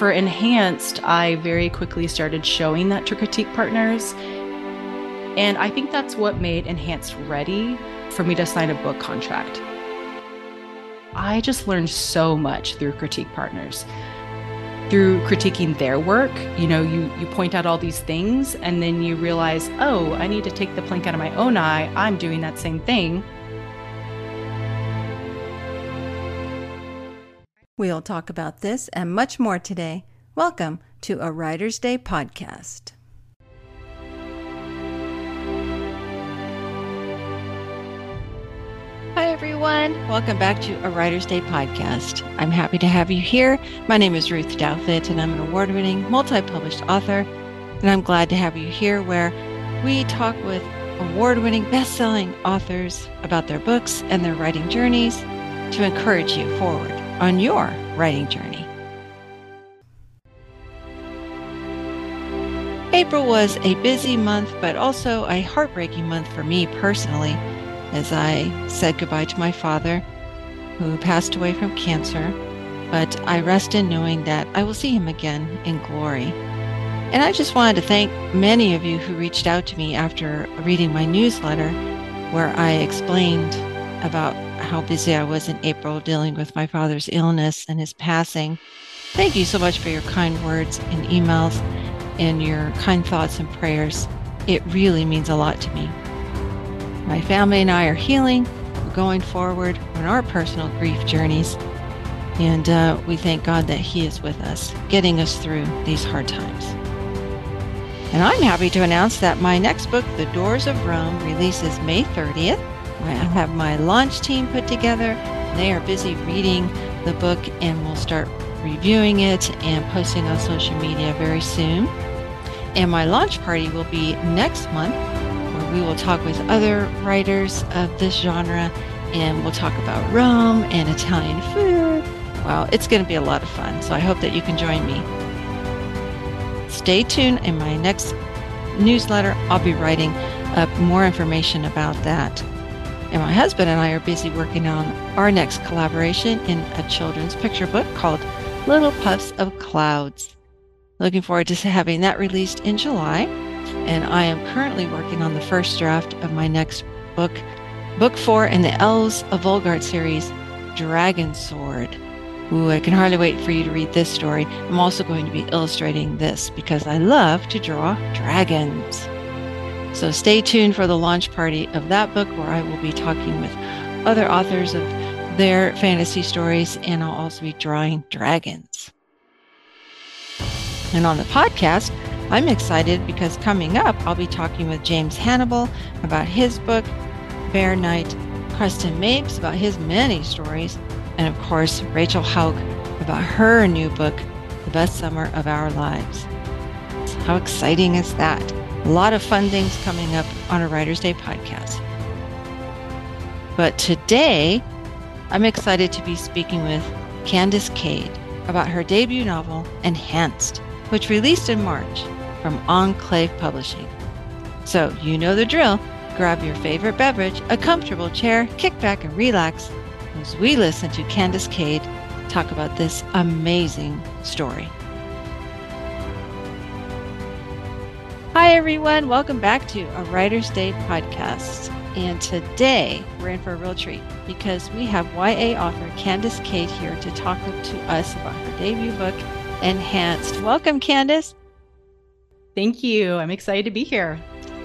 for Enhanced, I very quickly started showing that to critique partners. And I think that's what made Enhanced ready for me to sign a book contract. I just learned so much through critique partners. Through critiquing their work, you know, you you point out all these things and then you realize, "Oh, I need to take the plank out of my own eye. I'm doing that same thing." We'll talk about this and much more today. Welcome to a Writer's Day podcast. Hi, everyone. Welcome back to a Writer's Day podcast. I'm happy to have you here. My name is Ruth Douthitt, and I'm an award winning, multi published author. And I'm glad to have you here where we talk with award winning, best selling authors about their books and their writing journeys to encourage you forward on your writing journey. April was a busy month, but also a heartbreaking month for me personally, as I said goodbye to my father, who passed away from cancer. But I rest in knowing that I will see him again in glory. And I just wanted to thank many of you who reached out to me after reading my newsletter, where I explained about how busy I was in April dealing with my father's illness and his passing. Thank you so much for your kind words and emails and your kind thoughts and prayers. It really means a lot to me. My family and I are healing. We're going forward on our personal grief journeys. And uh, we thank God that He is with us, getting us through these hard times. And I'm happy to announce that my next book, The Doors of Rome, releases May 30th. I have my launch team put together. They are busy reading the book and we'll start reviewing it and posting on social media very soon. And my launch party will be next month where we will talk with other writers of this genre and we'll talk about Rome and Italian food. Wow, it's going to be a lot of fun. So I hope that you can join me. Stay tuned in my next newsletter. I'll be writing up more information about that. And my husband and I are busy working on our next collaboration in a children's picture book called Little Puffs of Clouds. Looking forward to having that released in July. And I am currently working on the first draft of my next book, book four in the Elves of Volgard series, Dragon Sword. Ooh, I can hardly wait for you to read this story. I'm also going to be illustrating this because I love to draw dragons. So stay tuned for the launch party of that book where I will be talking with other authors of their fantasy stories and I'll also be drawing dragons. And on the podcast, I'm excited because coming up, I'll be talking with James Hannibal about his book, Bear Knight, Preston Mapes about his many stories, and of course, Rachel Hauck about her new book, The Best Summer of Our Lives. How exciting is that? A lot of fun things coming up on a Writer's Day podcast. But today, I'm excited to be speaking with Candace Kade about her debut novel, Enhanced, which released in March from Enclave Publishing. So, you know the drill. Grab your favorite beverage, a comfortable chair, kick back and relax as we listen to Candace Kade talk about this amazing story. Hi, everyone. Welcome back to a Writer's Day podcast. And today we're in for a real treat because we have YA author Candace Kade here to talk to us about her debut book, Enhanced. Welcome, Candace. Thank you. I'm excited to be here.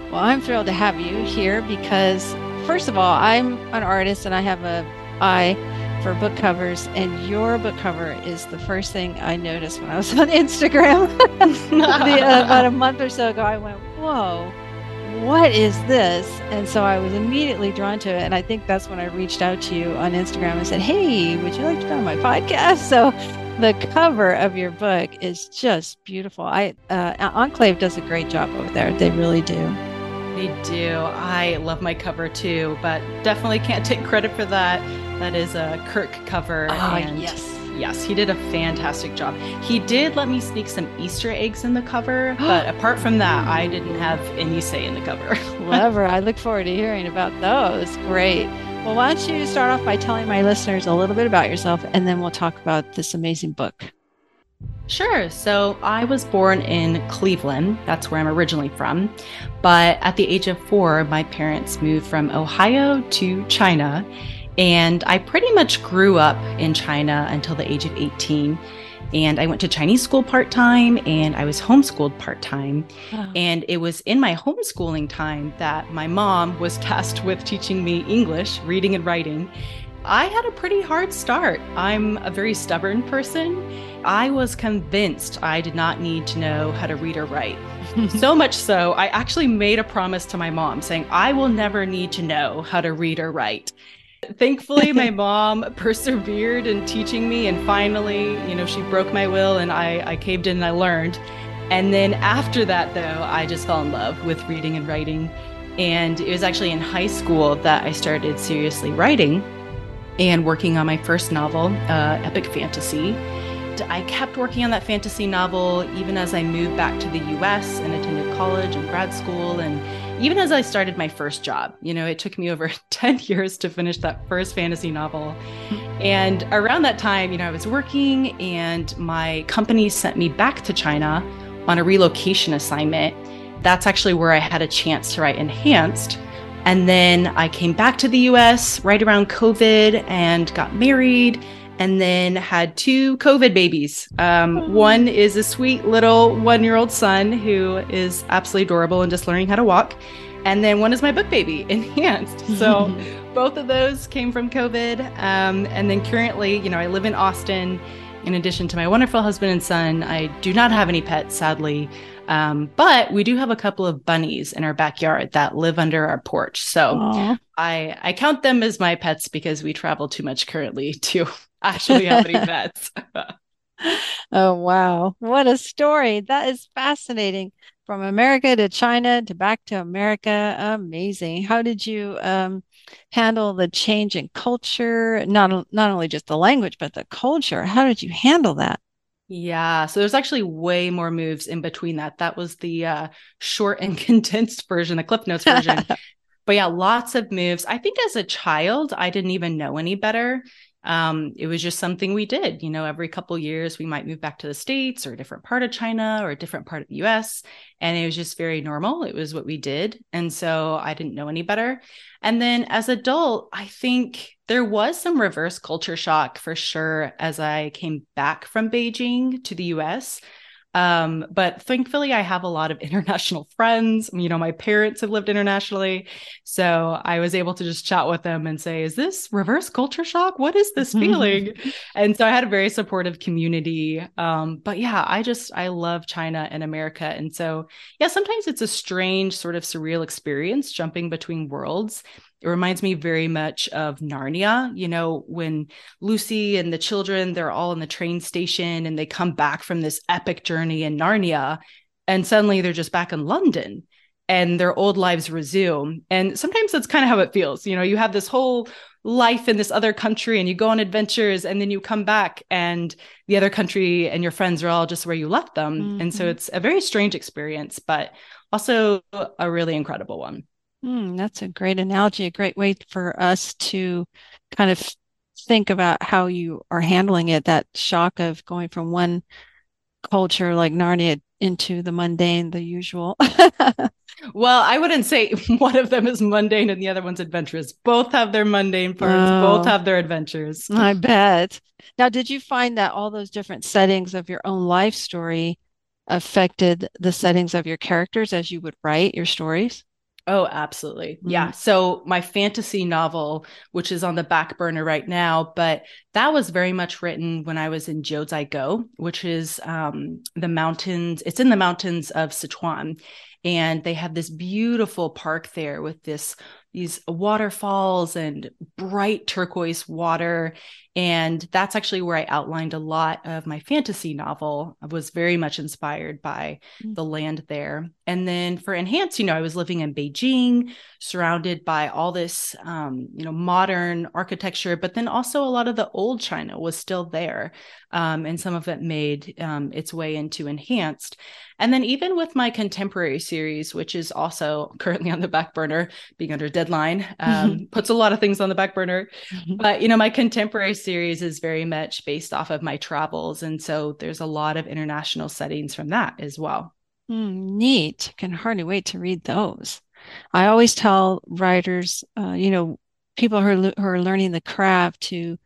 Well, I'm thrilled to have you here because, first of all, I'm an artist and I have a eye for book covers, and your book cover is the first thing I noticed when I was on Instagram the, uh, about a month or so ago. I went, "Whoa, what is this?" And so I was immediately drawn to it, and I think that's when I reached out to you on Instagram and said, "Hey, would you like to be on my podcast?" So the cover of your book is just beautiful. I uh, Enclave does a great job over there. They really do. They do. I love my cover too, but definitely can't take credit for that. That is a Kirk cover. Oh, and yes. Yes, he did a fantastic job. He did let me sneak some Easter eggs in the cover, but apart from that, I didn't have any say in the cover. Clever. I look forward to hearing about those. Great. Well, why don't you start off by telling my listeners a little bit about yourself, and then we'll talk about this amazing book. Sure. So I was born in Cleveland. That's where I'm originally from. But at the age of four, my parents moved from Ohio to China. And I pretty much grew up in China until the age of 18. And I went to Chinese school part time and I was homeschooled part time. Wow. And it was in my homeschooling time that my mom was tasked with teaching me English, reading and writing. I had a pretty hard start. I'm a very stubborn person. I was convinced I did not need to know how to read or write. so much so, I actually made a promise to my mom saying, I will never need to know how to read or write. Thankfully, my mom persevered in teaching me, and finally, you know, she broke my will and I, I caved in and I learned. And then after that, though, I just fell in love with reading and writing. And it was actually in high school that I started seriously writing and working on my first novel, uh, epic fantasy. I kept working on that fantasy novel even as I moved back to the US and attended college and grad school. And even as I started my first job, you know, it took me over 10 years to finish that first fantasy novel. And around that time, you know, I was working and my company sent me back to China on a relocation assignment. That's actually where I had a chance to write Enhanced and then I came back to the US right around COVID and got married and then had two COVID babies. Um, one is a sweet little one year old son who is absolutely adorable and just learning how to walk. And then one is my book baby, Enhanced. So both of those came from COVID. Um, and then currently, you know, I live in Austin. In addition to my wonderful husband and son, I do not have any pets, sadly. Um, but we do have a couple of bunnies in our backyard that live under our porch. So I I count them as my pets because we travel too much currently to actually have any pets. oh wow. What a story. That is fascinating. From America to China to back to America. Amazing. How did you um, handle the change in culture? Not not only just the language, but the culture. How did you handle that? Yeah, so there's actually way more moves in between that. That was the uh, short and condensed version, the Cliff Notes version. but yeah, lots of moves. I think as a child, I didn't even know any better um, it was just something we did. You know, every couple years we might move back to the States or a different part of China or a different part of the US. And it was just very normal. It was what we did. And so I didn't know any better. And then as adult, I think there was some reverse culture shock for sure as I came back from Beijing to the US. Um, but thankfully, I have a lot of international friends. You know, my parents have lived internationally. So I was able to just chat with them and say, Is this reverse culture shock? What is this feeling? and so I had a very supportive community. Um, but yeah, I just, I love China and America. And so, yeah, sometimes it's a strange, sort of surreal experience jumping between worlds. It reminds me very much of Narnia, you know, when Lucy and the children, they're all in the train station and they come back from this epic journey in Narnia and suddenly they're just back in London and their old lives resume. And sometimes that's kind of how it feels. You know, you have this whole life in this other country and you go on adventures and then you come back and the other country and your friends are all just where you left them. Mm-hmm. And so mm-hmm. it's a very strange experience, but also a really incredible one. Mm, that's a great analogy, a great way for us to kind of think about how you are handling it that shock of going from one culture like Narnia into the mundane, the usual. well, I wouldn't say one of them is mundane and the other one's adventurous. Both have their mundane parts, oh, both have their adventures. I bet. Now, did you find that all those different settings of your own life story affected the settings of your characters as you would write your stories? Oh, absolutely. Mm-hmm. Yeah. So my fantasy novel, which is on the back burner right now, but that was very much written when I was in Jiuzhaigou, which is um, the mountains. It's in the mountains of Sichuan. And they have this beautiful park there with this these waterfalls and bright turquoise water and that's actually where i outlined a lot of my fantasy novel. I was very much inspired by mm-hmm. the land there. And then for enhance you know i was living in beijing surrounded by all this um, you know modern architecture but then also a lot of the old china was still there um, and some of it made um, its way into enhanced. And then even with my contemporary series which is also currently on the back burner being under deadline um, puts a lot of things on the back burner. But you know my contemporary series is very much based off of my travels. And so there's a lot of international settings from that as well. Mm, neat. Can hardly wait to read those. I always tell writers, uh, you know, people who are, who are learning the craft to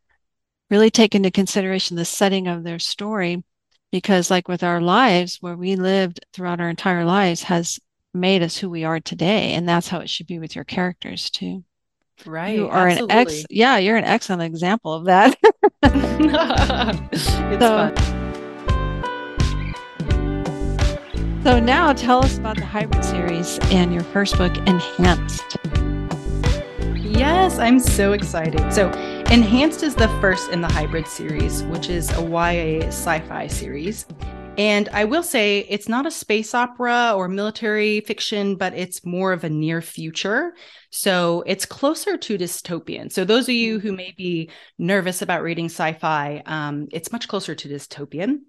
really take into consideration the setting of their story because like with our lives where we lived throughout our entire lives has made us who we are today and that's how it should be with your characters too right you are absolutely. an ex yeah you're an excellent example of that it's so, fun so now tell us about the hybrid series and your first book enhanced yes i'm so excited so Enhanced is the first in the hybrid series, which is a YA sci fi series. And I will say it's not a space opera or military fiction, but it's more of a near future. So it's closer to dystopian. So those of you who may be nervous about reading sci-fi, um, it's much closer to dystopian.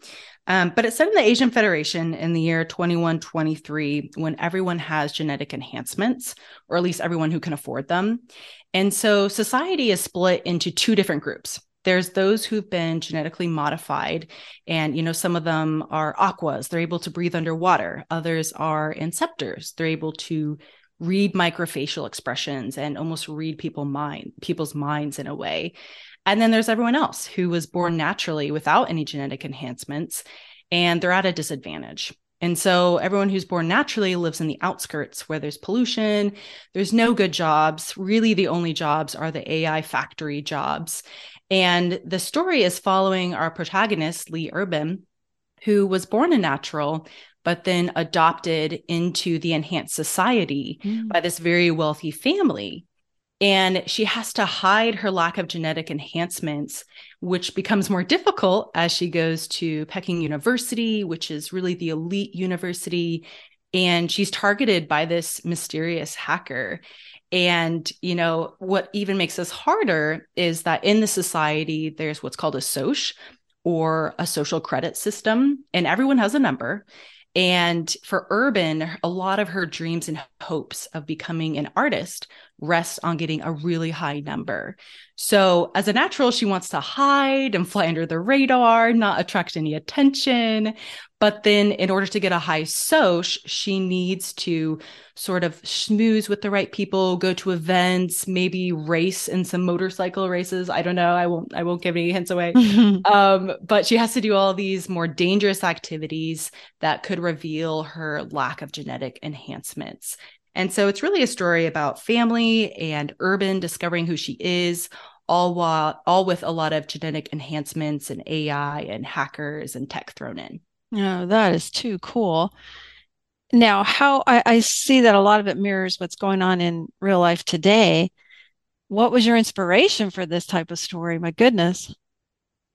Um, but it's set in the Asian Federation in the year 2123 when everyone has genetic enhancements, or at least everyone who can afford them. And so society is split into two different groups. There's those who've been genetically modified, and you know, some of them are aquas, they're able to breathe underwater. Others are inceptors, they're able to read microfacial expressions and almost read people mind people's minds in a way. And then there's everyone else who was born naturally without any genetic enhancements, and they're at a disadvantage. And so everyone who's born naturally lives in the outskirts where there's pollution, there's no good jobs. Really, the only jobs are the AI factory jobs. And the story is following our protagonist, Lee Urban, who was born a natural, but then adopted into the enhanced society mm. by this very wealthy family. And she has to hide her lack of genetic enhancements, which becomes more difficult as she goes to Peking University, which is really the elite university. And she's targeted by this mysterious hacker. And, you know, what even makes this harder is that in the society, there's what's called a SOCH or a social credit system, and everyone has a number. And for Urban, a lot of her dreams and hopes of becoming an artist rest on getting a really high number. So, as a natural, she wants to hide and fly under the radar, not attract any attention. But then, in order to get a high SOCH, she needs to sort of schmooze with the right people, go to events, maybe race in some motorcycle races. I don't know. I won't. I won't give any hints away. um, but she has to do all these more dangerous activities that could reveal her lack of genetic enhancements. And so, it's really a story about family and urban discovering who she is, all while all with a lot of genetic enhancements and AI and hackers and tech thrown in. Oh, that is too cool. Now, how I, I see that a lot of it mirrors what's going on in real life today. What was your inspiration for this type of story? My goodness.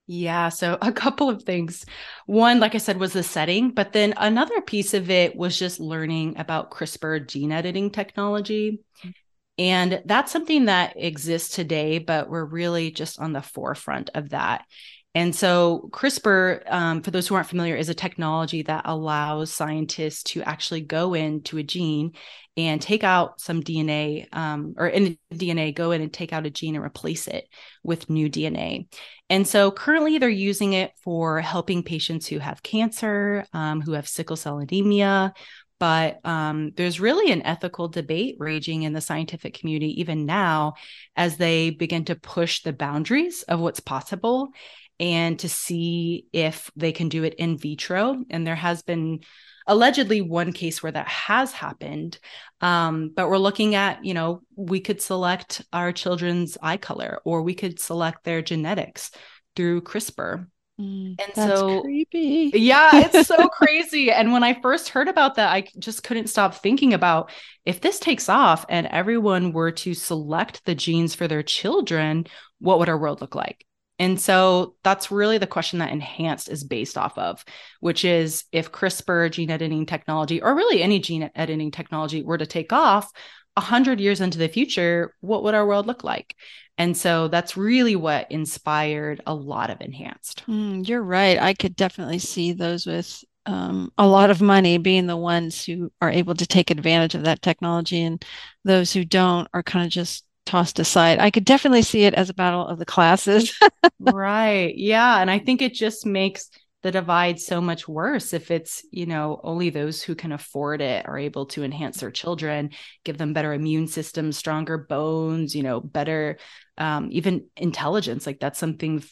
Yeah, so a couple of things. One, like I said, was the setting, but then another piece of it was just learning about CRISPR gene editing technology. Mm. And that's something that exists today, but we're really just on the forefront of that. And so, CRISPR, um, for those who aren't familiar, is a technology that allows scientists to actually go into a gene and take out some DNA, um, or in DNA, go in and take out a gene and replace it with new DNA. And so, currently, they're using it for helping patients who have cancer, um, who have sickle cell anemia, but um, there's really an ethical debate raging in the scientific community even now as they begin to push the boundaries of what's possible and to see if they can do it in vitro. And there has been allegedly one case where that has happened. Um, but we're looking at, you know, we could select our children's eye color or we could select their genetics through CRISPR. Mm, and so creepy. Yeah, it's so crazy. And when I first heard about that, I just couldn't stop thinking about if this takes off and everyone were to select the genes for their children, what would our world look like? And so that's really the question that Enhanced is based off of, which is if CRISPR gene editing technology, or really any gene editing technology, were to take off 100 years into the future, what would our world look like? And so that's really what inspired a lot of Enhanced. Mm, you're right. I could definitely see those with um, a lot of money being the ones who are able to take advantage of that technology, and those who don't are kind of just tossed aside. I could definitely see it as a battle of the classes. right. Yeah. And I think it just makes the divide so much worse if it's you know only those who can afford it are able to enhance their children give them better immune systems stronger bones you know better um, even intelligence like that's something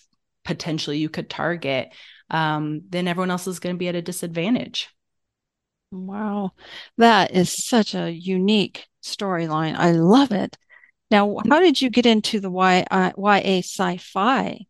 potentially you could target um, then everyone else is going to be at a disadvantage wow that is such a unique storyline i love it now how did you get into the y, uh, ya sci-fi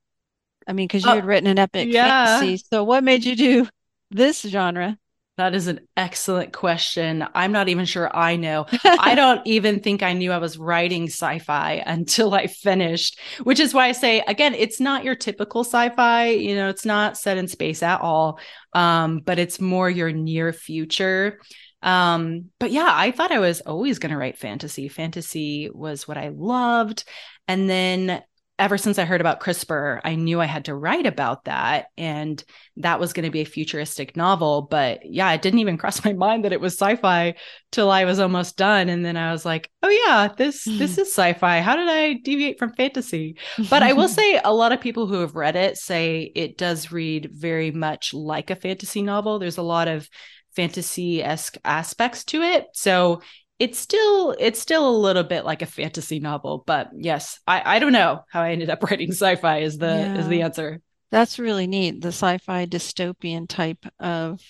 I mean, because you had uh, written an epic yeah. fantasy. So what made you do this genre? That is an excellent question. I'm not even sure I know. I don't even think I knew I was writing sci fi until I finished, which is why I say, again, it's not your typical sci fi. You know, it's not set in space at all, um, but it's more your near future. Um, but yeah, I thought I was always going to write fantasy. Fantasy was what I loved. And then ever since I heard about CRISPR, I knew I had to write about that. And that was going to be a futuristic novel. But yeah, it didn't even cross my mind that it was sci-fi till I was almost done. And then I was like, oh yeah, this this is sci-fi. How did I deviate from fantasy? But I will say a lot of people who have read it say it does read very much like a fantasy novel. There's a lot of fantasy-esque aspects to it. So it's still it's still a little bit like a fantasy novel but yes i i don't know how i ended up writing sci-fi is the yeah. is the answer. That's really neat the sci-fi dystopian type of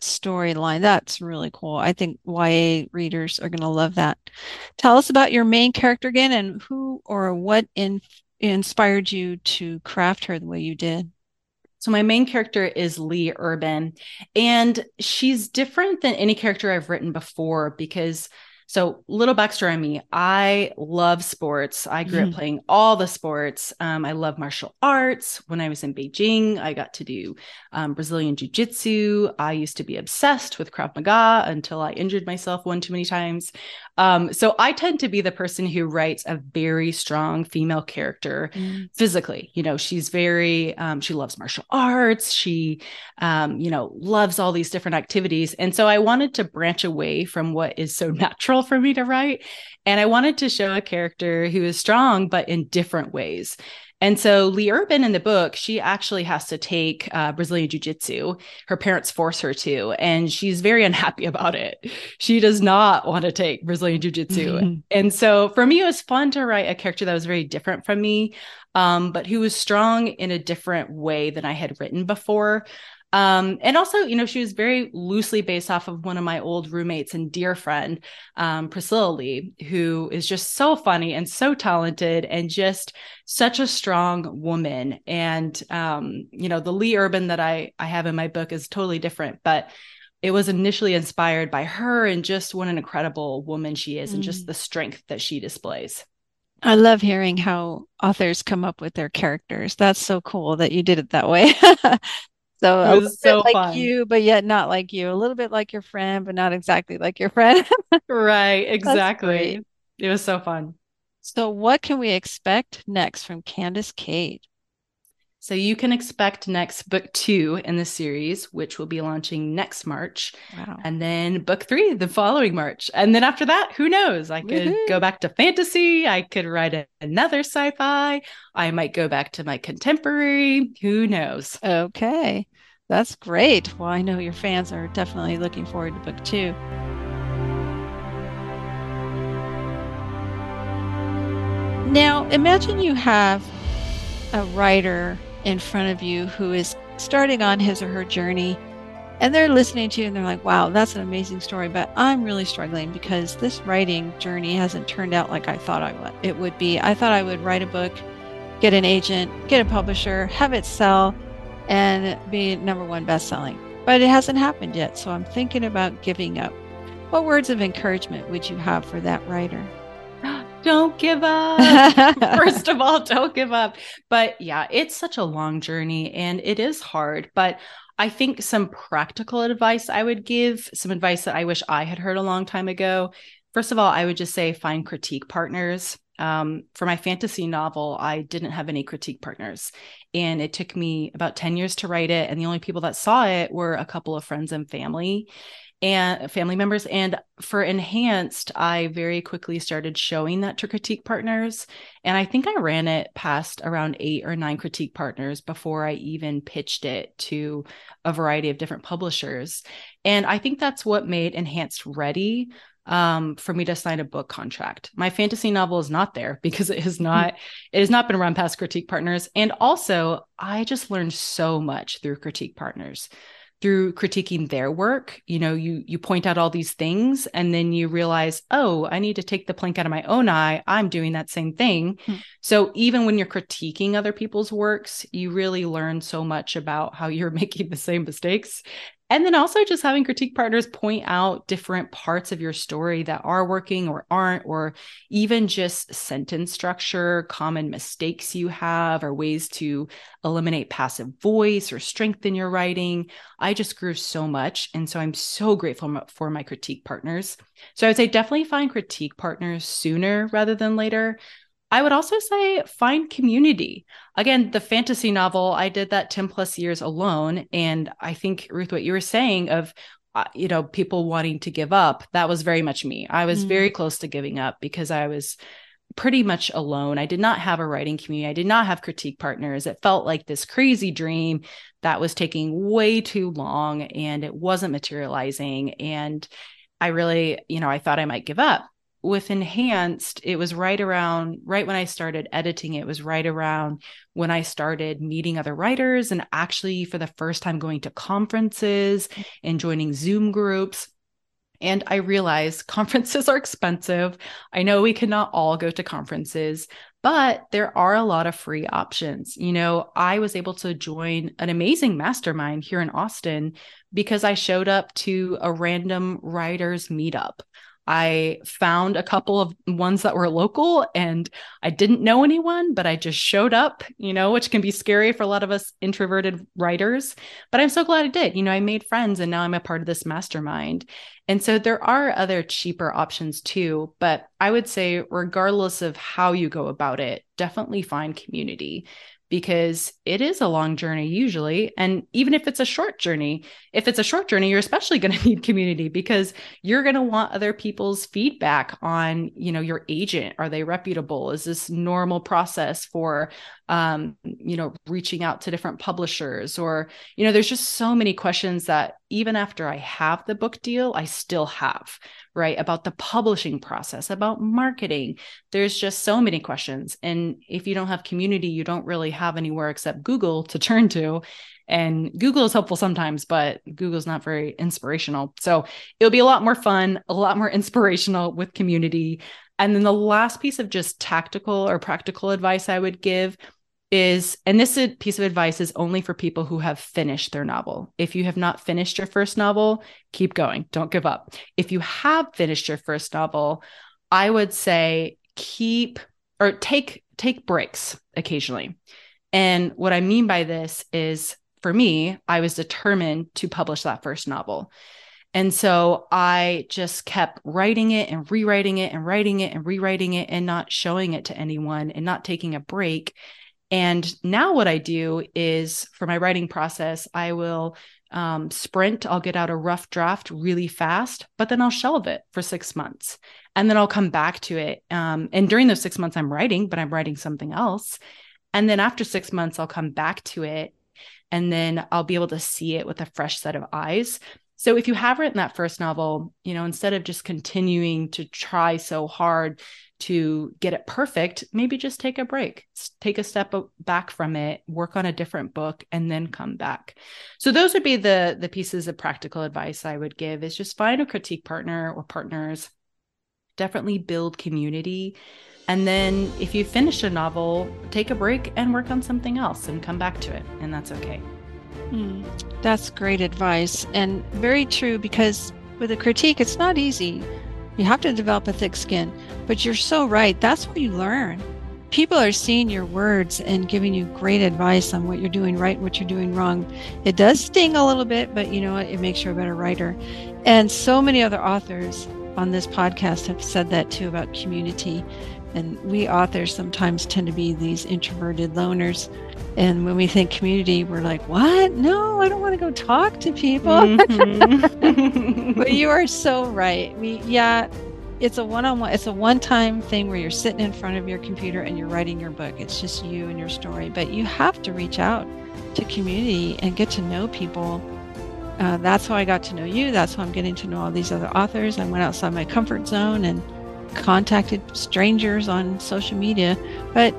storyline. That's really cool. I think ya readers are going to love that. Tell us about your main character again and who or what in, inspired you to craft her the way you did so my main character is Lee Urban, and she's different than any character I've written before because so, little backstory on me I love sports. I grew mm-hmm. up playing all the sports. Um, I love martial arts. When I was in Beijing, I got to do um, Brazilian Jiu Jitsu. I used to be obsessed with Krav Maga until I injured myself one too many times. Um, so, I tend to be the person who writes a very strong female character mm. physically. You know, she's very, um, she loves martial arts. She, um, you know, loves all these different activities. And so, I wanted to branch away from what is so natural for me to write. And I wanted to show a character who is strong, but in different ways. And so Lee Urban in the book, she actually has to take uh, Brazilian Jiu Jitsu. Her parents force her to, and she's very unhappy about it. She does not want to take Brazilian Jiu Jitsu. Mm-hmm. And so for me, it was fun to write a character that was very different from me, um, but who was strong in a different way than I had written before. Um, and also, you know, she was very loosely based off of one of my old roommates and dear friend, um, Priscilla Lee, who is just so funny and so talented and just such a strong woman. And um, you know, the Lee Urban that I I have in my book is totally different, but it was initially inspired by her and just what an incredible woman she is mm. and just mm. the strength that she displays. I love hearing how authors come up with their characters. That's so cool that you did it that way. So it was so like fun. you, but yet not like you. A little bit like your friend, but not exactly like your friend. right. Exactly. It was so fun. So what can we expect next from Candace Kade? So you can expect next book two in the series, which will be launching next March. Wow. And then book three the following March. And then after that, who knows? I could Woo-hoo. go back to fantasy. I could write a- another sci fi. I might go back to my contemporary. Who knows? Okay. That's great. Well, I know your fans are definitely looking forward to book two. Now, imagine you have a writer in front of you who is starting on his or her journey and they're listening to you and they're like, wow, that's an amazing story, but I'm really struggling because this writing journey hasn't turned out like I thought I would. It would be. I thought I would write a book, get an agent, get a publisher, have it sell, and be number one best-selling. But it hasn't happened yet, so I'm thinking about giving up. What words of encouragement would you have for that writer? Don't give up. First of all, don't give up. But yeah, it's such a long journey and it is hard. But I think some practical advice I would give, some advice that I wish I had heard a long time ago. First of all, I would just say find critique partners. Um, for my fantasy novel, I didn't have any critique partners. And it took me about 10 years to write it. And the only people that saw it were a couple of friends and family. and family members. And for enhanced, I very quickly started showing that to critique partners. And I think I ran it past around eight or nine critique partners before I even pitched it to a variety of different publishers. And I think that's what made enhanced ready um, for me to sign a book contract. My fantasy novel is not there because it has not it has not been run past critique partners. And also, I just learned so much through critique partners through critiquing their work you know you you point out all these things and then you realize oh i need to take the plank out of my own eye i'm doing that same thing hmm. so even when you're critiquing other people's works you really learn so much about how you're making the same mistakes and then also just having critique partners point out different parts of your story that are working or aren't, or even just sentence structure, common mistakes you have, or ways to eliminate passive voice or strengthen your writing. I just grew so much. And so I'm so grateful for my critique partners. So I would say definitely find critique partners sooner rather than later. I would also say find community. Again, the fantasy novel, I did that 10 plus years alone. And I think, Ruth, what you were saying of, uh, you know, people wanting to give up, that was very much me. I was mm. very close to giving up because I was pretty much alone. I did not have a writing community. I did not have critique partners. It felt like this crazy dream that was taking way too long and it wasn't materializing. And I really, you know, I thought I might give up with enhanced it was right around right when i started editing it was right around when i started meeting other writers and actually for the first time going to conferences and joining zoom groups. And i realized conferences are expensive. I know we cannot all go to conferences but there are a lot of free options. You know i was able to join an amazing mastermind here in austin because i showed up to a random writers meetup I found a couple of ones that were local and I didn't know anyone, but I just showed up, you know, which can be scary for a lot of us introverted writers. But I'm so glad I did. You know, I made friends and now I'm a part of this mastermind. And so there are other cheaper options too. But I would say, regardless of how you go about it, definitely find community because it is a long journey usually. And even if it's a short journey if it's a short journey you're especially going to need community because you're going to want other people's feedback on you know your agent. Are they reputable? Is this normal process for um, you know, reaching out to different publishers, or, you know, there's just so many questions that even after I have the book deal, I still have, right? About the publishing process, about marketing. There's just so many questions. And if you don't have community, you don't really have anywhere except Google to turn to. And Google is helpful sometimes, but Google's not very inspirational. So it'll be a lot more fun, a lot more inspirational with community. And then the last piece of just tactical or practical advice I would give is, and this piece of advice is only for people who have finished their novel. If you have not finished your first novel, keep going, don't give up. If you have finished your first novel, I would say keep or take take breaks occasionally. And what I mean by this is for me, I was determined to publish that first novel. And so I just kept writing it and rewriting it and writing it and rewriting it and not showing it to anyone and not taking a break. And now what I do is for my writing process, I will um, sprint. I'll get out a rough draft really fast, but then I'll shelve it for six months. And then I'll come back to it. Um, and during those six months, I'm writing, but I'm writing something else. And then after six months, I'll come back to it. And then I'll be able to see it with a fresh set of eyes. So if you have written that first novel, you know, instead of just continuing to try so hard to get it perfect, maybe just take a break, take a step back from it, work on a different book and then come back. So those would be the the pieces of practical advice I would give is just find a critique partner or partners. Definitely build community. And then if you finish a novel, take a break and work on something else and come back to it and that's okay. Mm, that's great advice and very true because with a critique it's not easy you have to develop a thick skin. But you're so right. That's what you learn. People are seeing your words and giving you great advice on what you're doing right and what you're doing wrong. It does sting a little bit, but you know what? It makes you a better writer. And so many other authors on this podcast have said that too about community. And we authors sometimes tend to be these introverted loners. And when we think community, we're like, what? No, I don't want to go talk to people. Mm-hmm. but you are so right. We, yeah, it's a one-on-one it's a one-time thing where you're sitting in front of your computer and you're writing your book it's just you and your story but you have to reach out to community and get to know people uh, that's how i got to know you that's how i'm getting to know all these other authors i went outside my comfort zone and contacted strangers on social media but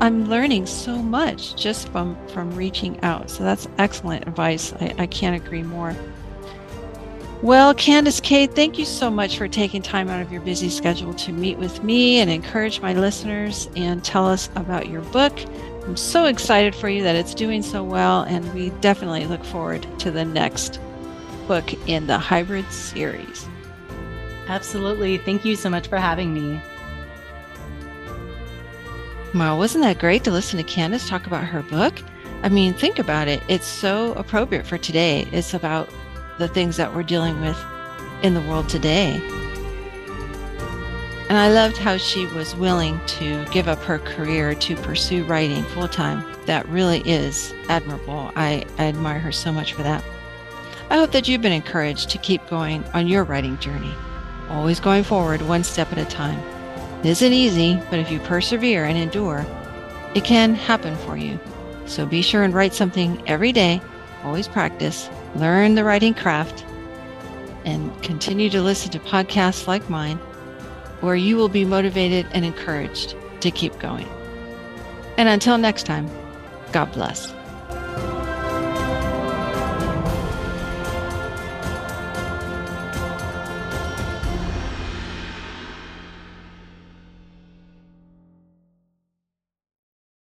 i'm learning so much just from from reaching out so that's excellent advice i, I can't agree more well, Candace Kade, thank you so much for taking time out of your busy schedule to meet with me and encourage my listeners and tell us about your book. I'm so excited for you that it's doing so well, and we definitely look forward to the next book in the hybrid series. Absolutely. Thank you so much for having me. Well, wasn't that great to listen to Candace talk about her book? I mean, think about it. It's so appropriate for today. It's about the things that we're dealing with in the world today. And I loved how she was willing to give up her career to pursue writing full time. That really is admirable. I, I admire her so much for that. I hope that you've been encouraged to keep going on your writing journey, always going forward one step at a time. It isn't easy, but if you persevere and endure, it can happen for you. So be sure and write something every day, always practice, learn the writing craft, and continue to listen to podcasts like mine, where you will be motivated and encouraged to keep going. And until next time, God bless.